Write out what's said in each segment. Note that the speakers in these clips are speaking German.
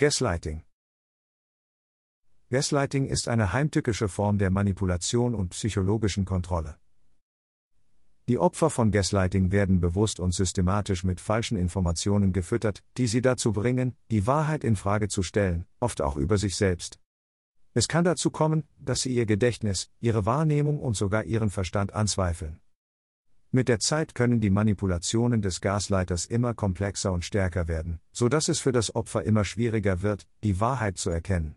Gaslighting Gaslighting ist eine heimtückische Form der Manipulation und psychologischen Kontrolle. Die Opfer von Gaslighting werden bewusst und systematisch mit falschen Informationen gefüttert, die sie dazu bringen, die Wahrheit in Frage zu stellen, oft auch über sich selbst. Es kann dazu kommen, dass sie ihr Gedächtnis, ihre Wahrnehmung und sogar ihren Verstand anzweifeln. Mit der Zeit können die Manipulationen des Gaslighters immer komplexer und stärker werden, so dass es für das Opfer immer schwieriger wird, die Wahrheit zu erkennen.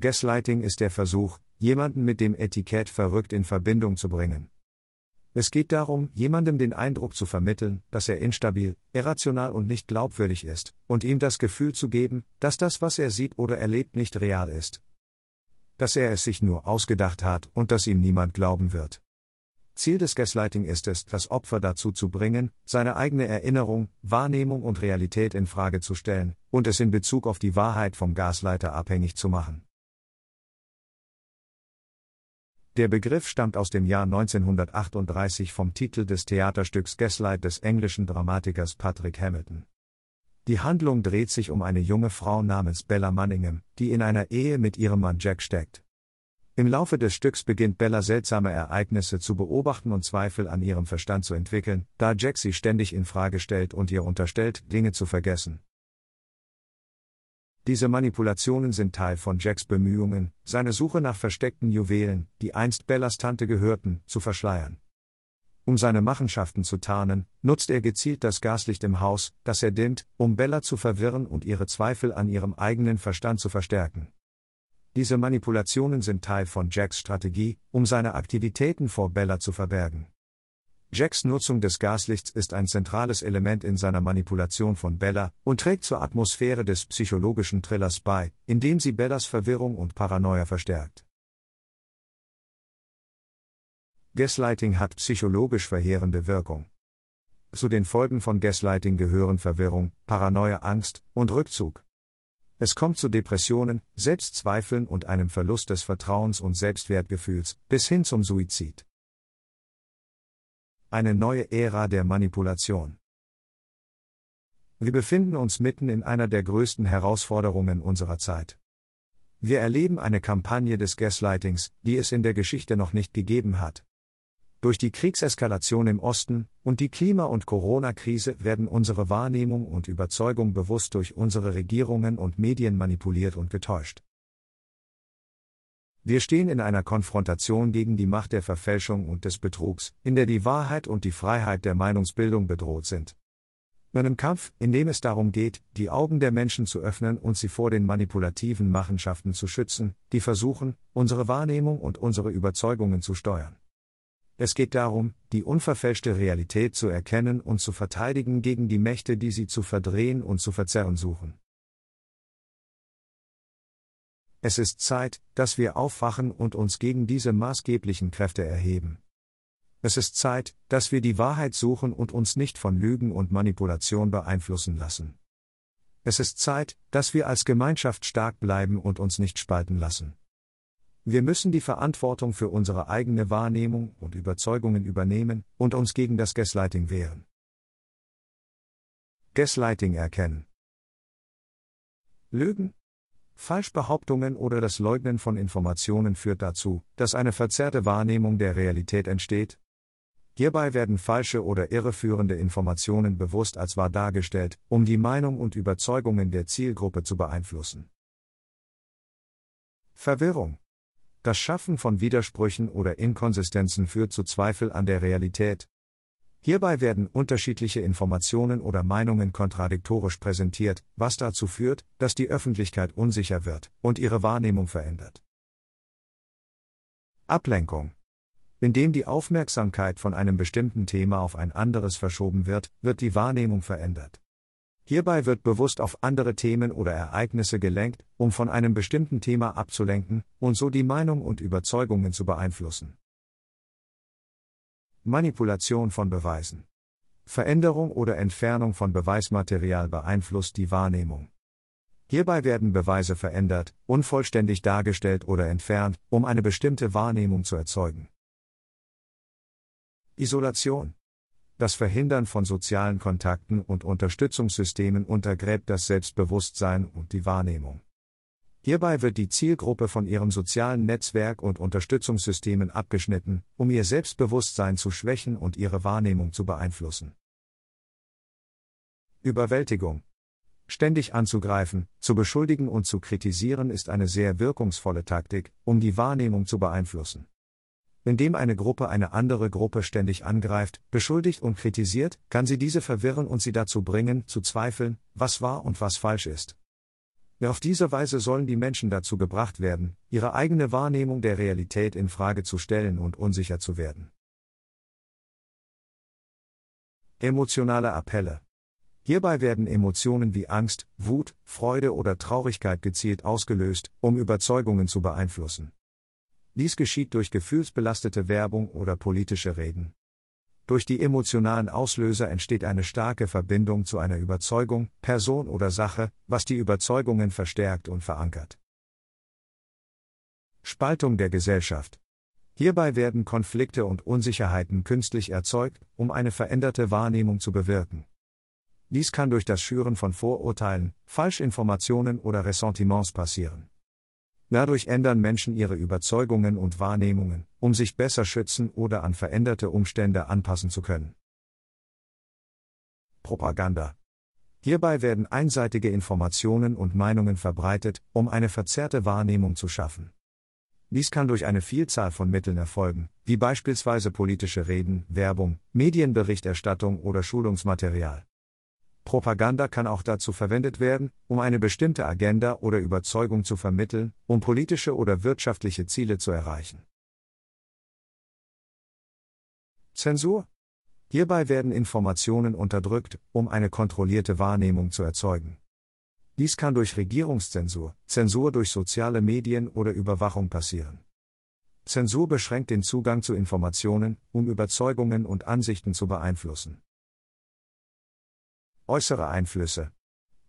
Gaslighting ist der Versuch, jemanden mit dem Etikett verrückt in Verbindung zu bringen. Es geht darum, jemandem den Eindruck zu vermitteln, dass er instabil, irrational und nicht glaubwürdig ist, und ihm das Gefühl zu geben, dass das, was er sieht oder erlebt, nicht real ist. Dass er es sich nur ausgedacht hat und dass ihm niemand glauben wird. Ziel des Gaslighting ist es, das Opfer dazu zu bringen, seine eigene Erinnerung, Wahrnehmung und Realität in Frage zu stellen und es in Bezug auf die Wahrheit vom Gasleiter abhängig zu machen. Der Begriff stammt aus dem Jahr 1938 vom Titel des Theaterstücks Gaslight des englischen Dramatikers Patrick Hamilton. Die Handlung dreht sich um eine junge Frau namens Bella Manningham, die in einer Ehe mit ihrem Mann Jack steckt. Im Laufe des Stücks beginnt Bella seltsame Ereignisse zu beobachten und Zweifel an ihrem Verstand zu entwickeln, da Jack sie ständig in Frage stellt und ihr unterstellt, Dinge zu vergessen. Diese Manipulationen sind Teil von Jacks Bemühungen, seine Suche nach versteckten Juwelen, die einst Bellas Tante gehörten, zu verschleiern. Um seine Machenschaften zu tarnen, nutzt er gezielt das Gaslicht im Haus, das er dimmt, um Bella zu verwirren und ihre Zweifel an ihrem eigenen Verstand zu verstärken. Diese Manipulationen sind Teil von Jacks Strategie, um seine Aktivitäten vor Bella zu verbergen. Jacks Nutzung des Gaslichts ist ein zentrales Element in seiner Manipulation von Bella und trägt zur Atmosphäre des psychologischen Thrillers bei, indem sie Bellas Verwirrung und Paranoia verstärkt. Gaslighting hat psychologisch verheerende Wirkung. Zu den Folgen von Gaslighting gehören Verwirrung, Paranoia, Angst und Rückzug. Es kommt zu Depressionen, Selbstzweifeln und einem Verlust des Vertrauens und Selbstwertgefühls, bis hin zum Suizid. Eine neue Ära der Manipulation. Wir befinden uns mitten in einer der größten Herausforderungen unserer Zeit. Wir erleben eine Kampagne des Gaslightings, die es in der Geschichte noch nicht gegeben hat. Durch die Kriegseskalation im Osten und die Klima- und Corona-Krise werden unsere Wahrnehmung und Überzeugung bewusst durch unsere Regierungen und Medien manipuliert und getäuscht. Wir stehen in einer Konfrontation gegen die Macht der Verfälschung und des Betrugs, in der die Wahrheit und die Freiheit der Meinungsbildung bedroht sind. In einem Kampf, in dem es darum geht, die Augen der Menschen zu öffnen und sie vor den manipulativen Machenschaften zu schützen, die versuchen, unsere Wahrnehmung und unsere Überzeugungen zu steuern. Es geht darum, die unverfälschte Realität zu erkennen und zu verteidigen gegen die Mächte, die sie zu verdrehen und zu verzerren suchen. Es ist Zeit, dass wir aufwachen und uns gegen diese maßgeblichen Kräfte erheben. Es ist Zeit, dass wir die Wahrheit suchen und uns nicht von Lügen und Manipulation beeinflussen lassen. Es ist Zeit, dass wir als Gemeinschaft stark bleiben und uns nicht spalten lassen. Wir müssen die Verantwortung für unsere eigene Wahrnehmung und Überzeugungen übernehmen und uns gegen das Gaslighting wehren. Gaslighting erkennen. Lügen, Falschbehauptungen oder das Leugnen von Informationen führt dazu, dass eine verzerrte Wahrnehmung der Realität entsteht. Hierbei werden falsche oder irreführende Informationen bewusst als wahr dargestellt, um die Meinung und Überzeugungen der Zielgruppe zu beeinflussen. Verwirrung. Das Schaffen von Widersprüchen oder Inkonsistenzen führt zu Zweifel an der Realität, Hierbei werden unterschiedliche Informationen oder Meinungen kontradiktorisch präsentiert, was dazu führt, dass die Öffentlichkeit unsicher wird und ihre Wahrnehmung verändert. Ablenkung. Indem die Aufmerksamkeit von einem bestimmten Thema auf ein anderes verschoben wird, wird die Wahrnehmung verändert. Hierbei wird bewusst auf andere Themen oder Ereignisse gelenkt, um von einem bestimmten Thema abzulenken und so die Meinung und Überzeugungen zu beeinflussen. Manipulation von Beweisen. Veränderung oder Entfernung von Beweismaterial beeinflusst die Wahrnehmung. Hierbei werden Beweise verändert, unvollständig dargestellt oder entfernt, um eine bestimmte Wahrnehmung zu erzeugen. Isolation. Das Verhindern von sozialen Kontakten und Unterstützungssystemen untergräbt das Selbstbewusstsein und die Wahrnehmung. Hierbei wird die Zielgruppe von ihrem sozialen Netzwerk und Unterstützungssystemen abgeschnitten, um ihr Selbstbewusstsein zu schwächen und ihre Wahrnehmung zu beeinflussen. Überwältigung. Ständig anzugreifen, zu beschuldigen und zu kritisieren ist eine sehr wirkungsvolle Taktik, um die Wahrnehmung zu beeinflussen. Indem eine Gruppe eine andere Gruppe ständig angreift, beschuldigt und kritisiert, kann sie diese verwirren und sie dazu bringen, zu zweifeln, was wahr und was falsch ist. Auf diese Weise sollen die Menschen dazu gebracht werden, ihre eigene Wahrnehmung der Realität in Frage zu stellen und unsicher zu werden. Emotionale Appelle. Hierbei werden Emotionen wie Angst, Wut, Freude oder Traurigkeit gezielt ausgelöst, um Überzeugungen zu beeinflussen. Dies geschieht durch gefühlsbelastete Werbung oder politische Reden. Durch die emotionalen Auslöser entsteht eine starke Verbindung zu einer Überzeugung, Person oder Sache, was die Überzeugungen verstärkt und verankert. Spaltung der Gesellschaft. Hierbei werden Konflikte und Unsicherheiten künstlich erzeugt, um eine veränderte Wahrnehmung zu bewirken. Dies kann durch das Schüren von Vorurteilen, Falschinformationen oder Ressentiments passieren. Dadurch ändern Menschen ihre Überzeugungen und Wahrnehmungen, um sich besser schützen oder an veränderte Umstände anpassen zu können. Propaganda. Hierbei werden einseitige Informationen und Meinungen verbreitet, um eine verzerrte Wahrnehmung zu schaffen. Dies kann durch eine Vielzahl von Mitteln erfolgen, wie beispielsweise politische Reden, Werbung, Medienberichterstattung oder Schulungsmaterial. Propaganda kann auch dazu verwendet werden, um eine bestimmte Agenda oder Überzeugung zu vermitteln, um politische oder wirtschaftliche Ziele zu erreichen. Zensur. Hierbei werden Informationen unterdrückt, um eine kontrollierte Wahrnehmung zu erzeugen. Dies kann durch Regierungszensur, Zensur durch soziale Medien oder Überwachung passieren. Zensur beschränkt den Zugang zu Informationen, um Überzeugungen und Ansichten zu beeinflussen. Äußere Einflüsse.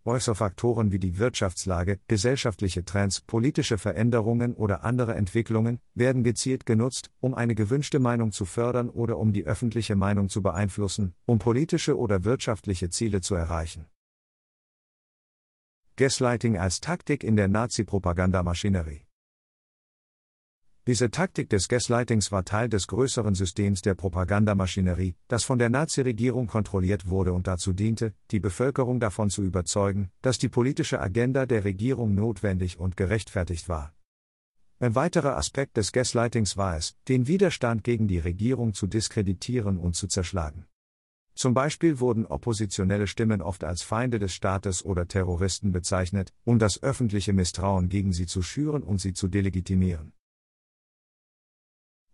Äußere Faktoren wie die Wirtschaftslage, gesellschaftliche Trends, politische Veränderungen oder andere Entwicklungen werden gezielt genutzt, um eine gewünschte Meinung zu fördern oder um die öffentliche Meinung zu beeinflussen, um politische oder wirtschaftliche Ziele zu erreichen. Gaslighting als Taktik in der Nazi-Propagandamaschinerie. Diese Taktik des Gaslightings war Teil des größeren Systems der Propagandamaschinerie, das von der Nazi-Regierung kontrolliert wurde und dazu diente, die Bevölkerung davon zu überzeugen, dass die politische Agenda der Regierung notwendig und gerechtfertigt war. Ein weiterer Aspekt des Gaslightings war es, den Widerstand gegen die Regierung zu diskreditieren und zu zerschlagen. Zum Beispiel wurden oppositionelle Stimmen oft als Feinde des Staates oder Terroristen bezeichnet, um das öffentliche Misstrauen gegen sie zu schüren und sie zu delegitimieren.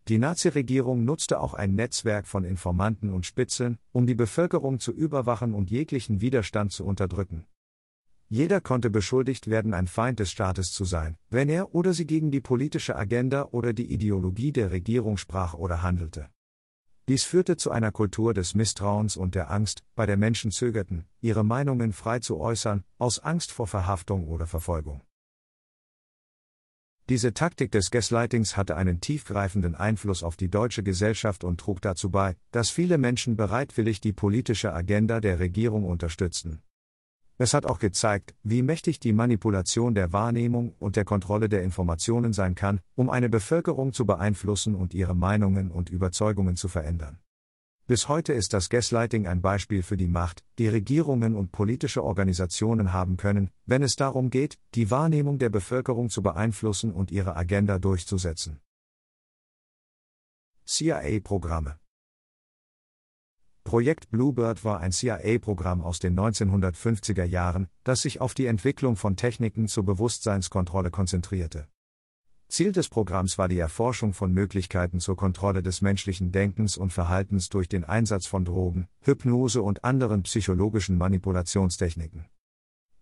Die Nazi-Regierung nutzte auch ein Netzwerk von Informanten und Spitzeln, um die Bevölkerung zu überwachen und jeglichen Widerstand zu unterdrücken. Jeder konnte beschuldigt werden, ein Feind des Staates zu sein, wenn er oder sie gegen die politische Agenda oder die Ideologie der Regierung sprach oder handelte. Dies führte zu einer Kultur des Misstrauens und der Angst, bei der Menschen zögerten, ihre Meinungen frei zu äußern, aus Angst vor Verhaftung oder Verfolgung. Diese Taktik des Gaslightings hatte einen tiefgreifenden Einfluss auf die deutsche Gesellschaft und trug dazu bei, dass viele Menschen bereitwillig die politische Agenda der Regierung unterstützten. Es hat auch gezeigt, wie mächtig die Manipulation der Wahrnehmung und der Kontrolle der Informationen sein kann, um eine Bevölkerung zu beeinflussen und ihre Meinungen und Überzeugungen zu verändern. Bis heute ist das Gaslighting ein Beispiel für die Macht, die Regierungen und politische Organisationen haben können, wenn es darum geht, die Wahrnehmung der Bevölkerung zu beeinflussen und ihre Agenda durchzusetzen. CIA-Programme Projekt Bluebird war ein CIA-Programm aus den 1950er Jahren, das sich auf die Entwicklung von Techniken zur Bewusstseinskontrolle konzentrierte. Ziel des Programms war die Erforschung von Möglichkeiten zur Kontrolle des menschlichen Denkens und Verhaltens durch den Einsatz von Drogen, Hypnose und anderen psychologischen Manipulationstechniken.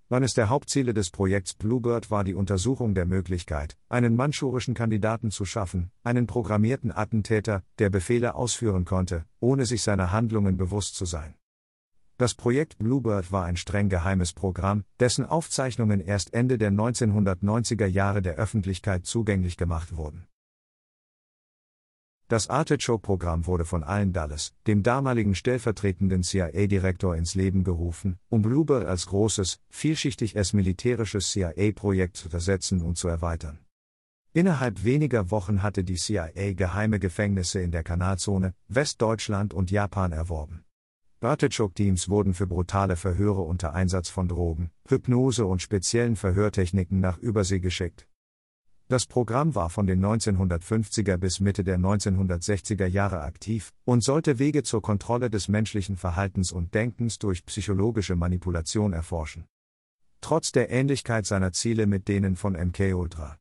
Eines der Hauptziele des Projekts Bluebird war die Untersuchung der Möglichkeit, einen manchurischen Kandidaten zu schaffen, einen programmierten Attentäter, der Befehle ausführen konnte, ohne sich seiner Handlungen bewusst zu sein. Das Projekt Bluebird war ein streng geheimes Programm, dessen Aufzeichnungen erst Ende der 1990er Jahre der Öffentlichkeit zugänglich gemacht wurden. Das Artichoke-Programm wurde von Allen Dulles, dem damaligen stellvertretenden CIA-Direktor, ins Leben gerufen, um Bluebird als großes, vielschichtiges militärisches CIA-Projekt zu ersetzen und zu erweitern. Innerhalb weniger Wochen hatte die CIA geheime Gefängnisse in der Kanalzone, Westdeutschland und Japan erworben. Artichoke-Teams wurden für brutale Verhöre unter Einsatz von Drogen, Hypnose und speziellen Verhörtechniken nach Übersee geschickt. Das Programm war von den 1950er bis Mitte der 1960er Jahre aktiv und sollte Wege zur Kontrolle des menschlichen Verhaltens und Denkens durch psychologische Manipulation erforschen. Trotz der Ähnlichkeit seiner Ziele mit denen von MK Ultra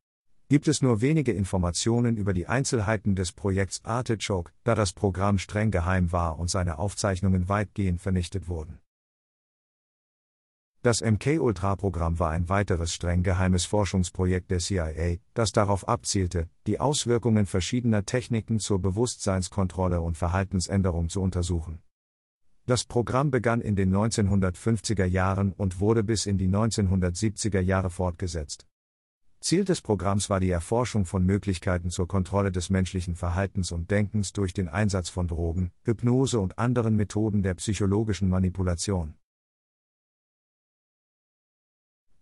gibt es nur wenige Informationen über die Einzelheiten des Projekts Artichoke, da das Programm streng geheim war und seine Aufzeichnungen weitgehend vernichtet wurden. Das MK-Ultra-Programm war ein weiteres streng geheimes Forschungsprojekt der CIA, das darauf abzielte, die Auswirkungen verschiedener Techniken zur Bewusstseinskontrolle und Verhaltensänderung zu untersuchen. Das Programm begann in den 1950er Jahren und wurde bis in die 1970er Jahre fortgesetzt. Ziel des Programms war die Erforschung von Möglichkeiten zur Kontrolle des menschlichen Verhaltens und Denkens durch den Einsatz von Drogen, Hypnose und anderen Methoden der psychologischen Manipulation.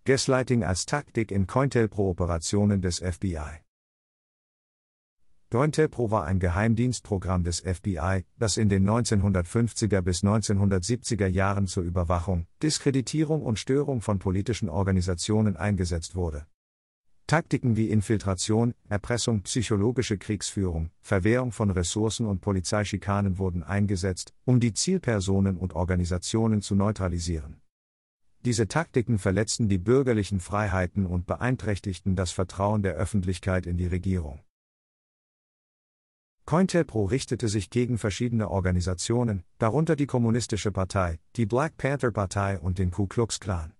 Gaslighting als Taktik in COINTELPRO-Operationen des FBI. COINTELPRO war ein Geheimdienstprogramm des FBI, das in den 1950er bis 1970er Jahren zur Überwachung, Diskreditierung und Störung von politischen Organisationen eingesetzt wurde. Taktiken wie Infiltration, Erpressung, psychologische Kriegsführung, Verwehrung von Ressourcen und Polizeischikanen wurden eingesetzt, um die Zielpersonen und Organisationen zu neutralisieren. Diese Taktiken verletzten die bürgerlichen Freiheiten und beeinträchtigten das Vertrauen der Öffentlichkeit in die Regierung. COINTELPRO richtete sich gegen verschiedene Organisationen, darunter die Kommunistische Partei, die Black Panther Partei und den Ku Klux Klan.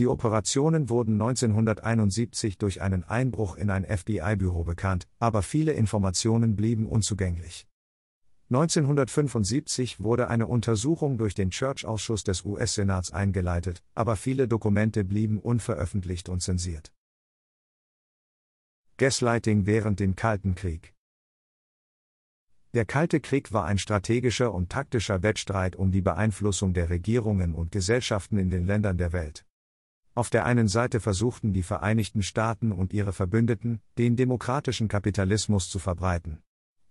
Die Operationen wurden 1971 durch einen Einbruch in ein FBI-Büro bekannt, aber viele Informationen blieben unzugänglich. 1975 wurde eine Untersuchung durch den Church-Ausschuss des US-Senats eingeleitet, aber viele Dokumente blieben unveröffentlicht und zensiert. Gaslighting während dem Kalten Krieg Der Kalte Krieg war ein strategischer und taktischer Wettstreit um die Beeinflussung der Regierungen und Gesellschaften in den Ländern der Welt. Auf der einen Seite versuchten die Vereinigten Staaten und ihre Verbündeten, den demokratischen Kapitalismus zu verbreiten.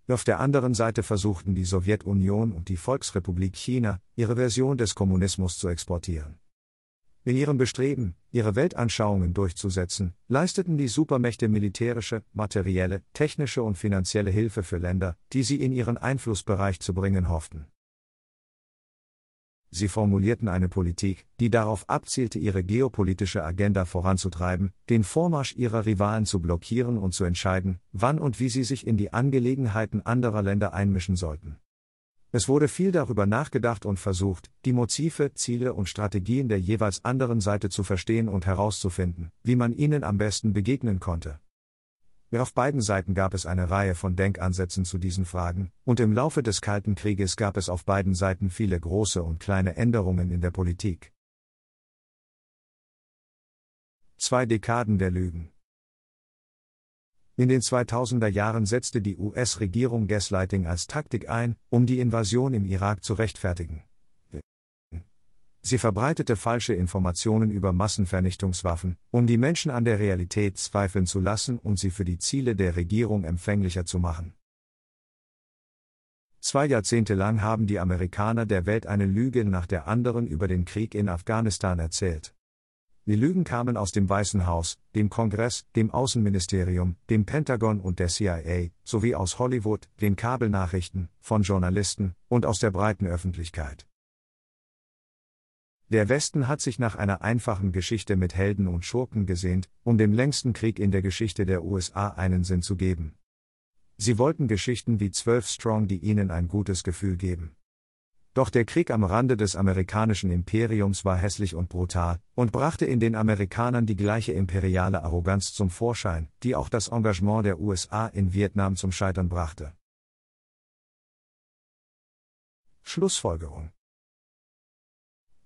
Auf der anderen Seite versuchten die Sowjetunion und die Volksrepublik China, ihre Version des Kommunismus zu exportieren. In ihrem Bestreben, ihre Weltanschauungen durchzusetzen, leisteten die Supermächte militärische, materielle, technische und finanzielle Hilfe für Länder, die sie in ihren Einflussbereich zu bringen hofften. Sie formulierten eine Politik, die darauf abzielte, ihre geopolitische Agenda voranzutreiben, den Vormarsch ihrer Rivalen zu blockieren und zu entscheiden, wann und wie sie sich in die Angelegenheiten anderer Länder einmischen sollten. Es wurde viel darüber nachgedacht und versucht, die Motive, Ziele und Strategien der jeweils anderen Seite zu verstehen und herauszufinden, wie man ihnen am besten begegnen konnte. Auf beiden Seiten gab es eine Reihe von Denkansätzen zu diesen Fragen, und im Laufe des Kalten Krieges gab es auf beiden Seiten viele große und kleine Änderungen in der Politik. Zwei Dekaden der Lügen. In den 2000er Jahren setzte die US-Regierung Gaslighting als Taktik ein, um die Invasion im Irak zu rechtfertigen. Sie verbreitete falsche Informationen über Massenvernichtungswaffen, um die Menschen an der Realität zweifeln zu lassen und sie für die Ziele der Regierung empfänglicher zu machen. Zwei Jahrzehnte lang haben die Amerikaner der Welt eine Lüge nach der anderen über den Krieg in Afghanistan erzählt. Die Lügen kamen aus dem Weißen Haus, dem Kongress, dem Außenministerium, dem Pentagon und der CIA, sowie aus Hollywood, den Kabelnachrichten, von Journalisten und aus der breiten Öffentlichkeit. Der Westen hat sich nach einer einfachen Geschichte mit Helden und Schurken gesehnt, um dem längsten Krieg in der Geschichte der USA einen Sinn zu geben. Sie wollten Geschichten wie 12 Strong, die ihnen ein gutes Gefühl geben. Doch der Krieg am Rande des amerikanischen Imperiums war hässlich und brutal und brachte in den Amerikanern die gleiche imperiale Arroganz zum Vorschein, die auch das Engagement der USA in Vietnam zum Scheitern brachte. Schlussfolgerung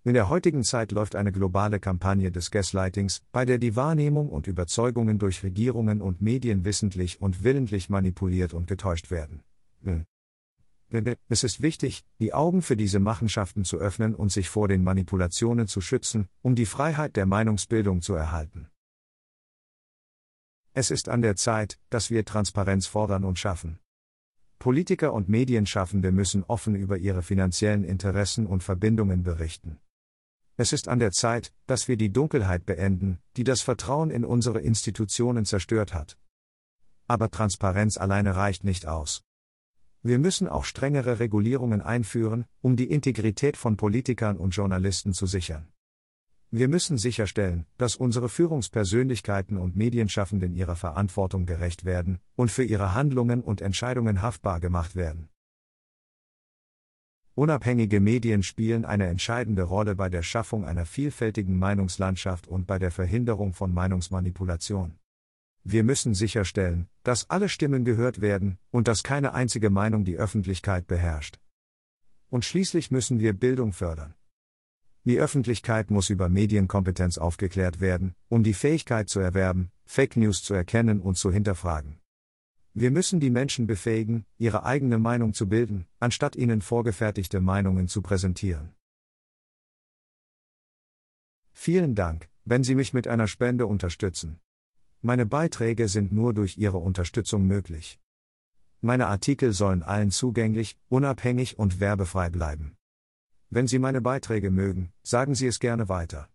in der heutigen Zeit läuft eine globale Kampagne des Gaslightings, bei der die Wahrnehmung und Überzeugungen durch Regierungen und Medien wissentlich und willentlich manipuliert und getäuscht werden. Es ist wichtig, die Augen für diese Machenschaften zu öffnen und sich vor den Manipulationen zu schützen, um die Freiheit der Meinungsbildung zu erhalten. Es ist an der Zeit, dass wir Transparenz fordern und schaffen. Politiker und Medienschaffende müssen offen über ihre finanziellen Interessen und Verbindungen berichten. Es ist an der Zeit, dass wir die Dunkelheit beenden, die das Vertrauen in unsere Institutionen zerstört hat. Aber Transparenz alleine reicht nicht aus. Wir müssen auch strengere Regulierungen einführen, um die Integrität von Politikern und Journalisten zu sichern. Wir müssen sicherstellen, dass unsere Führungspersönlichkeiten und Medienschaffenden ihrer Verantwortung gerecht werden und für ihre Handlungen und Entscheidungen haftbar gemacht werden. Unabhängige Medien spielen eine entscheidende Rolle bei der Schaffung einer vielfältigen Meinungslandschaft und bei der Verhinderung von Meinungsmanipulation. Wir müssen sicherstellen, dass alle Stimmen gehört werden und dass keine einzige Meinung die Öffentlichkeit beherrscht. Und schließlich müssen wir Bildung fördern. Die Öffentlichkeit muss über Medienkompetenz aufgeklärt werden, um die Fähigkeit zu erwerben, Fake News zu erkennen und zu hinterfragen. Wir müssen die Menschen befähigen, ihre eigene Meinung zu bilden, anstatt ihnen vorgefertigte Meinungen zu präsentieren. Vielen Dank, wenn Sie mich mit einer Spende unterstützen. Meine Beiträge sind nur durch Ihre Unterstützung möglich. Meine Artikel sollen allen zugänglich, unabhängig und werbefrei bleiben. Wenn Sie meine Beiträge mögen, sagen Sie es gerne weiter.